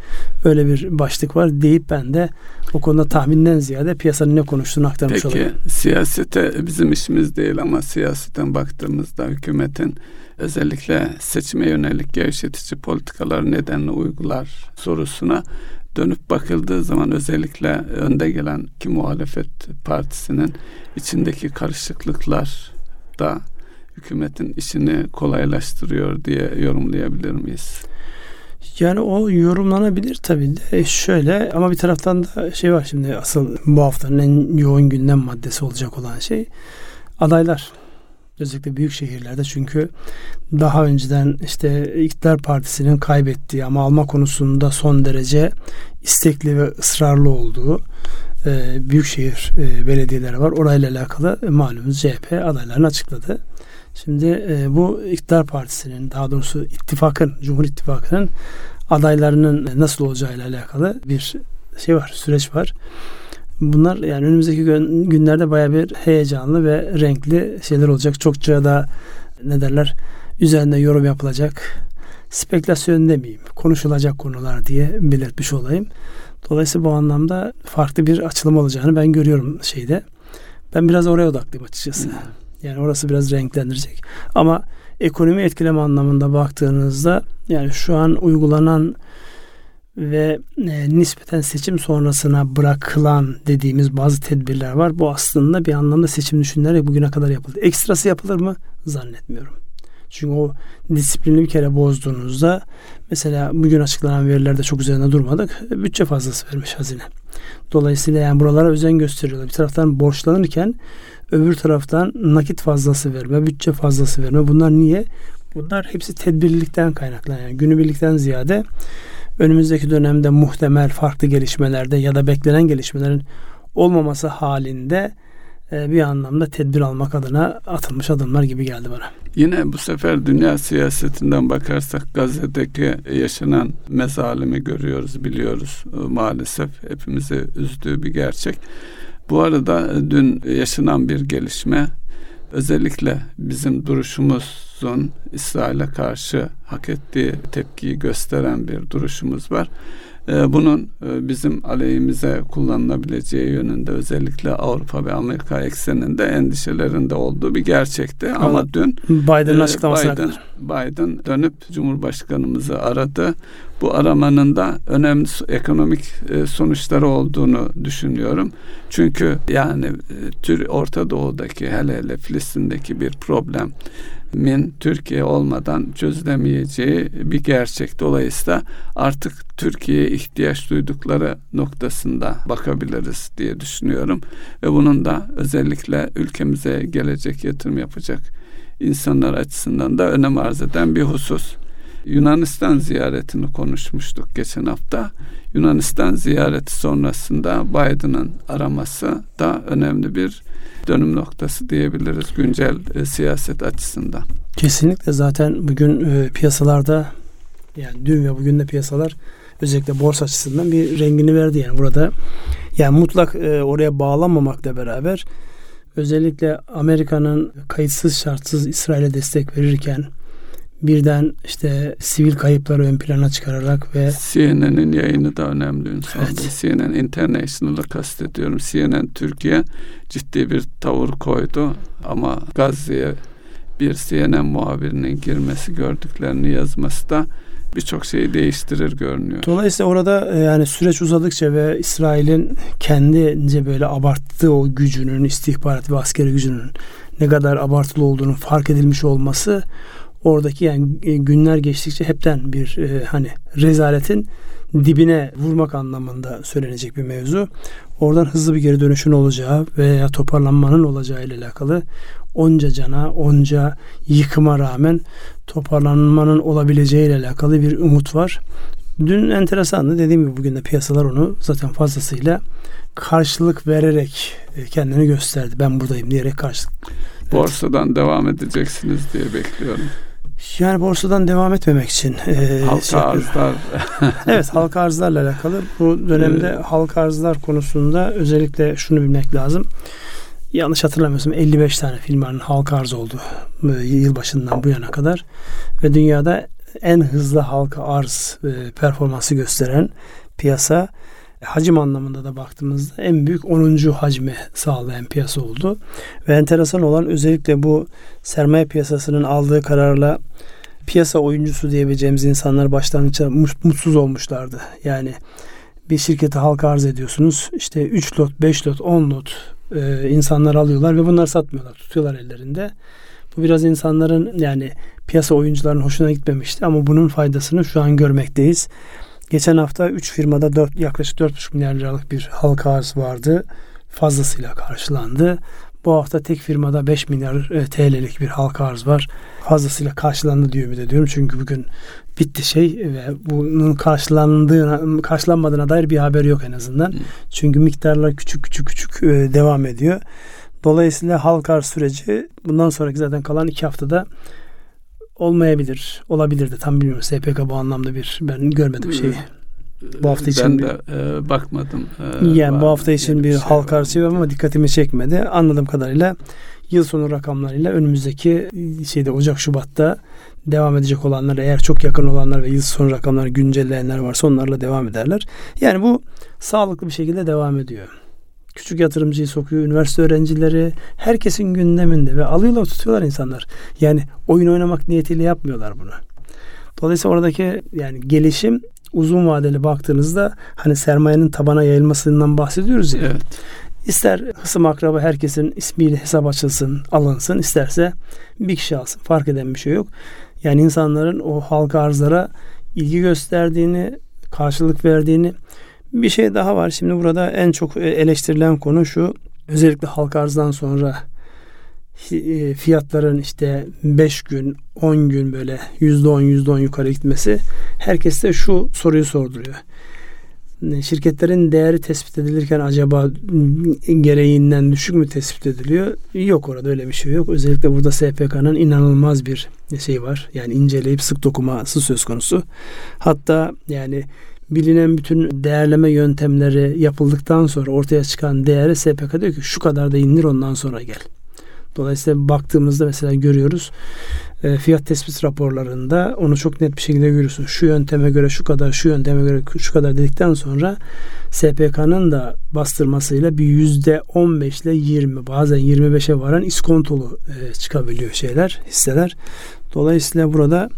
öyle bir başlık var deyip ben de o konuda tahminden ziyade piyasanın ne konuştuğunu aktarmış Peki, olayım. Peki siyasete bizim işimiz değil ama siyasetten baktığımızda hükümetin özellikle seçime yönelik gevşetici politikalar nedenle uygular sorusuna dönüp bakıldığı zaman özellikle önde gelen ki muhalefet partisinin içindeki karışıklıklar da hükümetin işini kolaylaştırıyor diye yorumlayabilir miyiz? Yani o yorumlanabilir tabii de şöyle ama bir taraftan da şey var şimdi asıl bu haftanın en yoğun gündem maddesi olacak olan şey adaylar. Özellikle büyük şehirlerde çünkü daha önceden işte iktidar partisinin kaybettiği ama alma konusunda son derece istekli ve ısrarlı olduğu e, büyükşehir e, belediyeleri var. Orayla alakalı e, malumunuz CHP adaylarını açıkladı. Şimdi e, bu iktidar partisinin daha doğrusu ittifakın, Cumhur İttifakı'nın adaylarının nasıl olacağıyla alakalı bir şey var, süreç var. Bunlar yani önümüzdeki günlerde baya bir heyecanlı ve renkli şeyler olacak. Çokça da ne derler üzerinde yorum yapılacak. Spekülasyon demeyeyim. Konuşulacak konular diye belirtmiş olayım. Dolayısıyla bu anlamda farklı bir açılım olacağını ben görüyorum şeyde. Ben biraz oraya odaklıyım açıkçası. Hmm. Yani orası biraz renklendirecek. Ama ekonomi etkileme anlamında baktığınızda yani şu an uygulanan ve e, nispeten seçim sonrasına bırakılan dediğimiz bazı tedbirler var. Bu aslında bir anlamda seçim düşünülerek bugüne kadar yapıldı. Ekstrası yapılır mı? Zannetmiyorum. Çünkü o disiplini bir kere bozduğunuzda mesela bugün açıklanan verilerde çok üzerinde durmadık. Bütçe fazlası vermiş hazine. Dolayısıyla yani buralara özen gösteriyorlar. Bir taraftan borçlanırken öbür taraftan nakit fazlası verme, bütçe fazlası verme. Bunlar niye? Bunlar hepsi tedbirlilikten kaynaklanan. Yani günübirlikten ziyade önümüzdeki dönemde muhtemel farklı gelişmelerde ya da beklenen gelişmelerin olmaması halinde e, bir anlamda tedbir almak adına atılmış adımlar gibi geldi bana. Yine bu sefer dünya siyasetinden bakarsak Gazze'deki yaşanan mezalimi görüyoruz, biliyoruz. E, maalesef hepimizi üzdüğü bir gerçek. Bu arada dün yaşanan bir gelişme özellikle bizim duruşumuzun İsrail'e karşı hak ettiği tepkiyi gösteren bir duruşumuz var. Ee, bunun e, bizim aleyhimize kullanılabileceği yönünde özellikle Avrupa ve Amerika ekseninde endişelerinde olduğu bir gerçekti. Ama, Ama dün Biden'ın e, açıklamasına Biden, Biden dönüp Cumhurbaşkanımızı aradı. Bu aramanın da önemli ekonomik e, sonuçları olduğunu düşünüyorum. Çünkü yani Tür Orta Doğu'daki hele hele Filistin'deki bir problem min Türkiye olmadan çözülemeyeceği bir gerçek. Dolayısıyla artık Türkiye'ye ihtiyaç duydukları noktasında bakabiliriz diye düşünüyorum. Ve bunun da özellikle ülkemize gelecek yatırım yapacak insanlar açısından da önem arz eden bir husus. Yunanistan ziyaretini konuşmuştuk geçen hafta. Yunanistan ziyareti sonrasında Biden'ın araması da önemli bir dönüm noktası diyebiliriz güncel e, siyaset açısından. Kesinlikle zaten bugün e, piyasalarda yani dün ve bugün de piyasalar özellikle borsa açısından bir rengini verdi yani burada yani mutlak e, oraya bağlanmamakla beraber özellikle Amerika'nın kayıtsız şartsız İsrail'e destek verirken birden işte sivil kayıpları ön plana çıkararak ve CNN'in yayını da önemli Ünsal evet. CNN International'ı kastediyorum. CNN Türkiye ciddi bir tavır koydu ama Gazze'ye bir CNN muhabirinin girmesi gördüklerini yazması da birçok şeyi değiştirir görünüyor. Dolayısıyla orada e, yani süreç uzadıkça ve İsrail'in kendince böyle abarttığı o gücünün istihbarat ve askeri gücünün ne kadar abartılı olduğunu fark edilmiş olması oradaki yani e, günler geçtikçe hepten bir e, hani rezaletin dibine vurmak anlamında söylenecek bir mevzu. Oradan hızlı bir geri dönüşün olacağı veya toparlanmanın olacağı ile alakalı onca cana, onca yıkıma rağmen toparlanmanın olabileceği ile alakalı bir umut var. Dün enteresandı. Dediğim gibi bugün de piyasalar onu zaten fazlasıyla karşılık vererek e, kendini gösterdi. Ben buradayım diyerek karşılık. Borsadan evet. devam edeceksiniz diye bekliyorum. Yani borsadan devam etmemek için. E, halka şey, arzlar. evet halka arzlarla alakalı. Bu dönemde halka arzlar konusunda özellikle şunu bilmek lazım. Yanlış hatırlamıyorsam 55 tane firmanın halka arz oldu yılbaşından bu yana kadar. Ve dünyada en hızlı halka arz e, performansı gösteren piyasa hacim anlamında da baktığımızda en büyük 10. hacmi sağlayan piyasa oldu. Ve enteresan olan özellikle bu sermaye piyasasının aldığı kararla piyasa oyuncusu diyebileceğimiz insanlar başlangıçta mutsuz olmuşlardı. Yani bir şirkete halka arz ediyorsunuz. İşte 3 lot, 5 lot, 10 lot e, insanlar alıyorlar ve bunlar satmıyorlar. Tutuyorlar ellerinde. Bu biraz insanların yani piyasa oyuncularının hoşuna gitmemişti ama bunun faydasını şu an görmekteyiz. Geçen hafta 3 firmada 4, yaklaşık 4,5 milyar liralık bir halka arz vardı. Fazlasıyla karşılandı. Bu hafta tek firmada 5 milyar e, TL'lik bir halka arz var. Fazlasıyla karşılandı diyor ümit ediyorum. Çünkü bugün bitti şey ve bunun karşılandığına, karşılanmadığına dair bir haber yok en azından. Çünkü miktarlar küçük küçük küçük e, devam ediyor. Dolayısıyla halka arz süreci bundan sonraki zaten kalan iki haftada olmayabilir. Olabilir de tam bilmiyorum. SPK bu anlamda bir ben görmedim şeyi. Bu hafta için ben de bir, e, bakmadım. E, yani bu hafta için bir, bir şey halka arz ama dikkatimi çekmedi. Anladığım kadarıyla yıl sonu rakamlarıyla önümüzdeki şeyde Ocak Şubat'ta devam edecek olanlar eğer çok yakın olanlar ve yıl sonu rakamları güncelleyenler varsa onlarla devam ederler. Yani bu sağlıklı bir şekilde devam ediyor küçük yatırımcıyı sokuyor, üniversite öğrencileri herkesin gündeminde ve alıyorlar tutuyorlar insanlar. Yani oyun oynamak niyetiyle yapmıyorlar bunu. Dolayısıyla oradaki yani gelişim uzun vadeli baktığınızda hani sermayenin tabana yayılmasından bahsediyoruz ya. Evet. İster hısım akraba herkesin ismiyle hesap açılsın, alınsın. isterse bir kişi alsın. Fark eden bir şey yok. Yani insanların o halka arzlara ilgi gösterdiğini, karşılık verdiğini bir şey daha var. Şimdi burada en çok e, eleştirilen konu şu. Özellikle halka arzdan sonra e, fiyatların işte 5 gün, 10 gün böyle %10 %10 yukarı gitmesi herkes de şu soruyu sorduruyor. Şirketlerin değeri tespit edilirken acaba gereğinden düşük mü tespit ediliyor? Yok orada öyle bir şey yok. Özellikle burada SPK'nın inanılmaz bir şey var. Yani inceleyip sık dokuması söz konusu. Hatta yani bilinen bütün değerleme yöntemleri yapıldıktan sonra ortaya çıkan değeri SPK diyor ki şu kadar da indir ondan sonra gel. Dolayısıyla baktığımızda mesela görüyoruz e, fiyat tespit raporlarında onu çok net bir şekilde görüyorsun. Şu yönteme göre şu kadar, şu yönteme göre şu kadar dedikten sonra SPK'nın da bastırmasıyla bir yüzde 15 ile 20 bazen 25'e varan iskontolu e, çıkabiliyor şeyler, hisseler. Dolayısıyla burada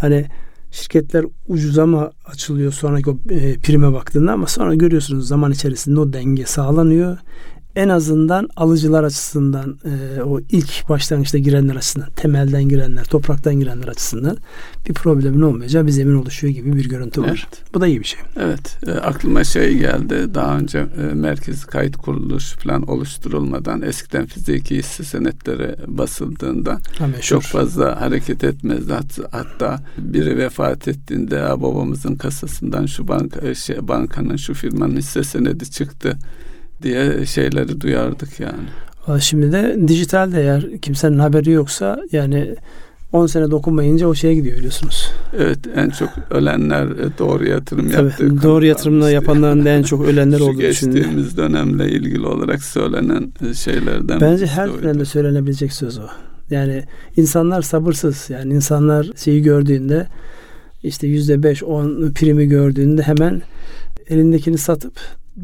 hani şirketler ucuza mı açılıyor sonraki o e, prime baktığında ama sonra görüyorsunuz zaman içerisinde o denge sağlanıyor en azından alıcılar açısından e, o ilk başlangıçta girenler açısından temelden girenler topraktan girenler açısından bir problemin olmayacağı bir zemin oluşuyor gibi bir görüntü var. Evet. Bu da iyi bir şey. Evet. E, aklıma şey geldi. Daha önce e, merkez kayıt kuruluş falan oluşturulmadan eskiden fiziki hisse senetleri basıldığında ha, çok fazla hareket etmezdi. Hatta biri vefat ettiğinde babamızın kasasından şu banka şey, bankanın şu firmanın hisse senedi çıktı diye şeyleri duyardık yani. Şimdi de dijitalde eğer kimsenin haberi yoksa yani 10 sene dokunmayınca o şeye gidiyor biliyorsunuz. Evet en çok ölenler e, doğru yatırım Tabii, yaptığı. Doğru yatırımla yapanların da en çok ölenler olduğu için. Geçtiğimiz dönemle ilgili olarak söylenen e, şeylerden. Bence her dönemde söylenebilecek söz o. Yani insanlar sabırsız. Yani insanlar şeyi gördüğünde işte yüzde beş on primi gördüğünde hemen elindekini satıp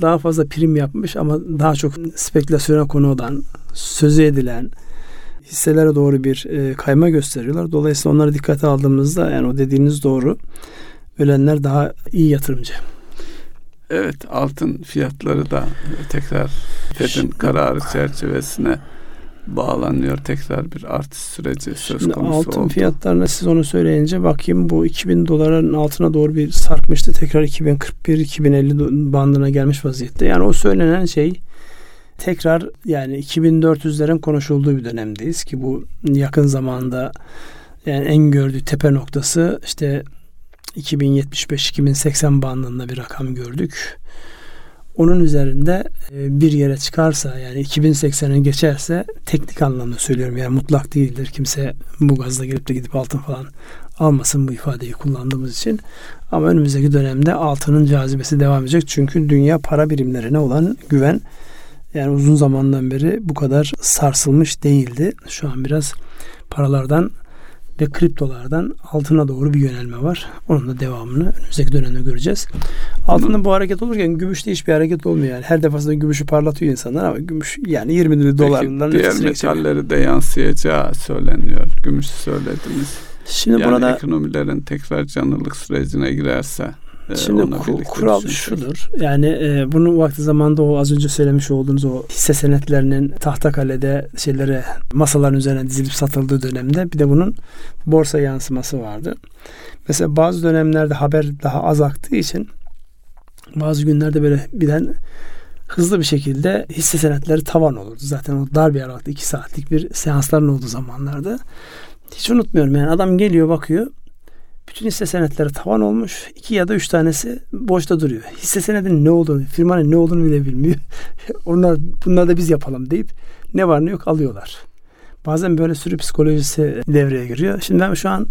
daha fazla prim yapmış ama daha çok spekülasyona konu olan, sözü edilen hisselere doğru bir e, kayma gösteriyorlar. Dolayısıyla onları dikkate aldığımızda yani o dediğiniz doğru. Ölenler daha iyi yatırımcı. Evet altın fiyatları da tekrar FED'in kararı çerçevesine bağlanıyor. Tekrar bir artış süreci söz Şimdi konusu altın oldu. fiyatlarına siz onu söyleyince bakayım bu 2000 doların altına doğru bir sarkmıştı. Tekrar 2041-2050 bandına gelmiş vaziyette. Yani o söylenen şey tekrar yani 2400'lerin konuşulduğu bir dönemdeyiz ki bu yakın zamanda yani en gördüğü tepe noktası işte 2075-2080 bandında bir rakam gördük. Onun üzerinde e, bir yere çıkarsa yani 2080'i geçerse teknik anlamda söylüyorum yani mutlak değildir. Kimse bu gazla gelip de gidip altın falan almasın bu ifadeyi kullandığımız için. Ama önümüzdeki dönemde altının cazibesi devam edecek. Çünkü dünya para birimlerine olan güven yani uzun zamandan beri bu kadar sarsılmış değildi. Şu an biraz paralardan ve kriptolardan altına doğru bir yönelme var. Onun da devamını önümüzdeki dönemde göreceğiz. Altında bu hareket olurken gümüşte hiçbir hareket olmuyor yani. Her defasında gümüşü parlatıyor insanlar ama gümüş yani 20 dolarından diğer metalleri de yansıyacağı söyleniyor. Gümüş söylediniz. Şimdi yani burada ekonomilerin tekrar canlılık sürecine girerse Şimdi ku, kural şudur. Yani e, bunu vakti zamanda o az önce söylemiş olduğunuz o hisse senetlerinin tahta kalede şeylere masaların üzerine dizilip satıldığı dönemde bir de bunun borsa yansıması vardı. Mesela bazı dönemlerde haber daha az aktığı için bazı günlerde böyle birden hızlı bir şekilde hisse senetleri tavan olurdu. Zaten o dar bir aralıkta iki saatlik bir seansların olduğu zamanlarda. Hiç unutmuyorum yani adam geliyor bakıyor bütün hisse senetleri tavan olmuş. iki ya da üç tanesi boşta duruyor. Hisse senedinin ne olduğunu, firmanın ne olduğunu bile bilmiyor. Onlar, bunlar da biz yapalım deyip ne var ne yok alıyorlar. Bazen böyle sürü psikolojisi devreye giriyor. Şimdi ben şu an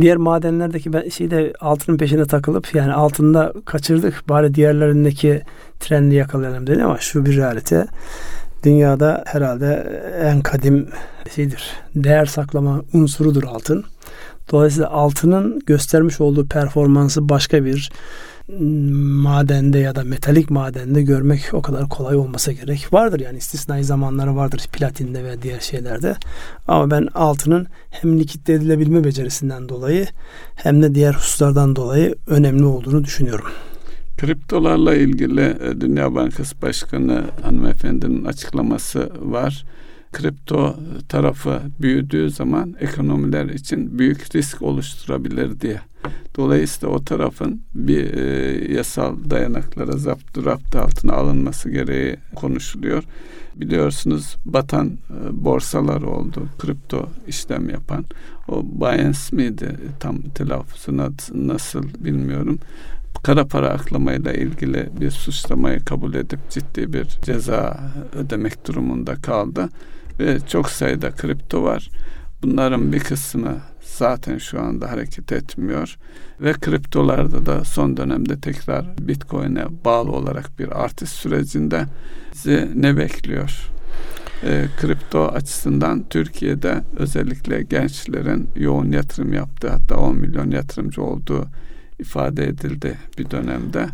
diğer madenlerdeki ben şeyde altının peşine takılıp yani altında kaçırdık bari diğerlerindeki trendi yakalayalım dedim ama şu bir realite. Dünyada herhalde en kadim şeydir. Değer saklama unsurudur altın. Dolayısıyla altının göstermiş olduğu performansı başka bir madende ya da metalik madende görmek o kadar kolay olmasa gerek. Vardır yani istisnai zamanları vardır platinde ve diğer şeylerde. Ama ben altının hem likitte edilebilme becerisinden dolayı hem de diğer hususlardan dolayı önemli olduğunu düşünüyorum. Kriptolarla ilgili e, Dünya Bankası Başkanı hanımefendinin açıklaması var kripto tarafı büyüdüğü zaman ekonomiler için büyük risk oluşturabilir diye. Dolayısıyla o tarafın bir e, yasal dayanaklara zapt rapt altına alınması gereği konuşuluyor. Biliyorsunuz batan e, borsalar oldu. Kripto işlem yapan. O Binance miydi? Tam telaffuzuna nasıl bilmiyorum kara para aklamayla ilgili bir suçlamayı kabul edip ciddi bir ceza ödemek durumunda kaldı ve çok sayıda kripto var. Bunların bir kısmı zaten şu anda hareket etmiyor ve kriptolarda da son dönemde tekrar Bitcoin'e bağlı olarak bir artış sürecinde bizi ne bekliyor? E, kripto açısından Türkiye'de özellikle gençlerin yoğun yatırım yaptığı hatta 10 milyon yatırımcı olduğu ifade edildi bir dönemde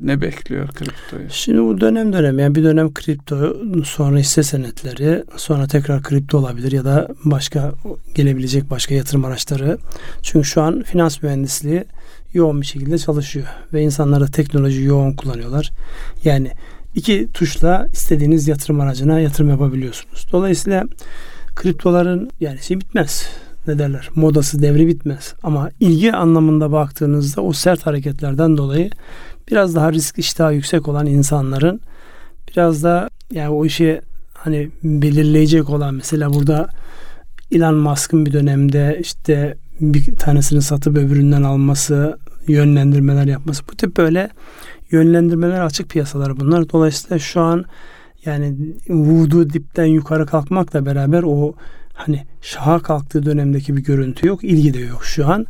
ne bekliyor kriptoyu? Şimdi bu dönem dönem yani bir dönem kripto sonra hisse senetleri sonra tekrar kripto olabilir ya da başka gelebilecek başka yatırım araçları. Çünkü şu an finans mühendisliği yoğun bir şekilde çalışıyor ve insanlar da teknoloji yoğun kullanıyorlar. Yani iki tuşla istediğiniz yatırım aracına yatırım yapabiliyorsunuz. Dolayısıyla kriptoların yani şey bitmez ne derler modası devri bitmez. Ama ilgi anlamında baktığınızda o sert hareketlerden dolayı biraz daha risk iştahı yüksek olan insanların biraz da yani o işi hani belirleyecek olan mesela burada Elon Musk'ın bir dönemde işte bir tanesini satıp öbüründen alması, yönlendirmeler yapması. Bu tip böyle yönlendirmeler açık piyasalar bunlar. Dolayısıyla şu an yani vudu dipten yukarı kalkmakla beraber o hani şaha kalktığı dönemdeki bir görüntü yok. ilgi de yok şu an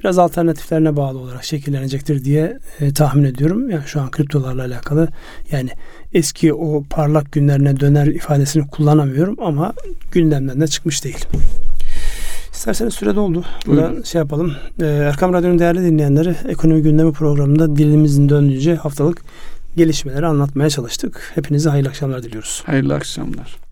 biraz alternatiflerine bağlı olarak şekillenecektir diye e, tahmin ediyorum. Yani şu an kriptolarla alakalı yani eski o parlak günlerine döner ifadesini kullanamıyorum ama gündemden de çıkmış değil. İsterseniz süre doldu. Burada şey yapalım. Ee, Erkam Radyo'nun değerli dinleyenleri ekonomi gündemi programında dilimizin döndüğünce haftalık gelişmeleri anlatmaya çalıştık. Hepinize hayırlı akşamlar diliyoruz. Hayırlı akşamlar.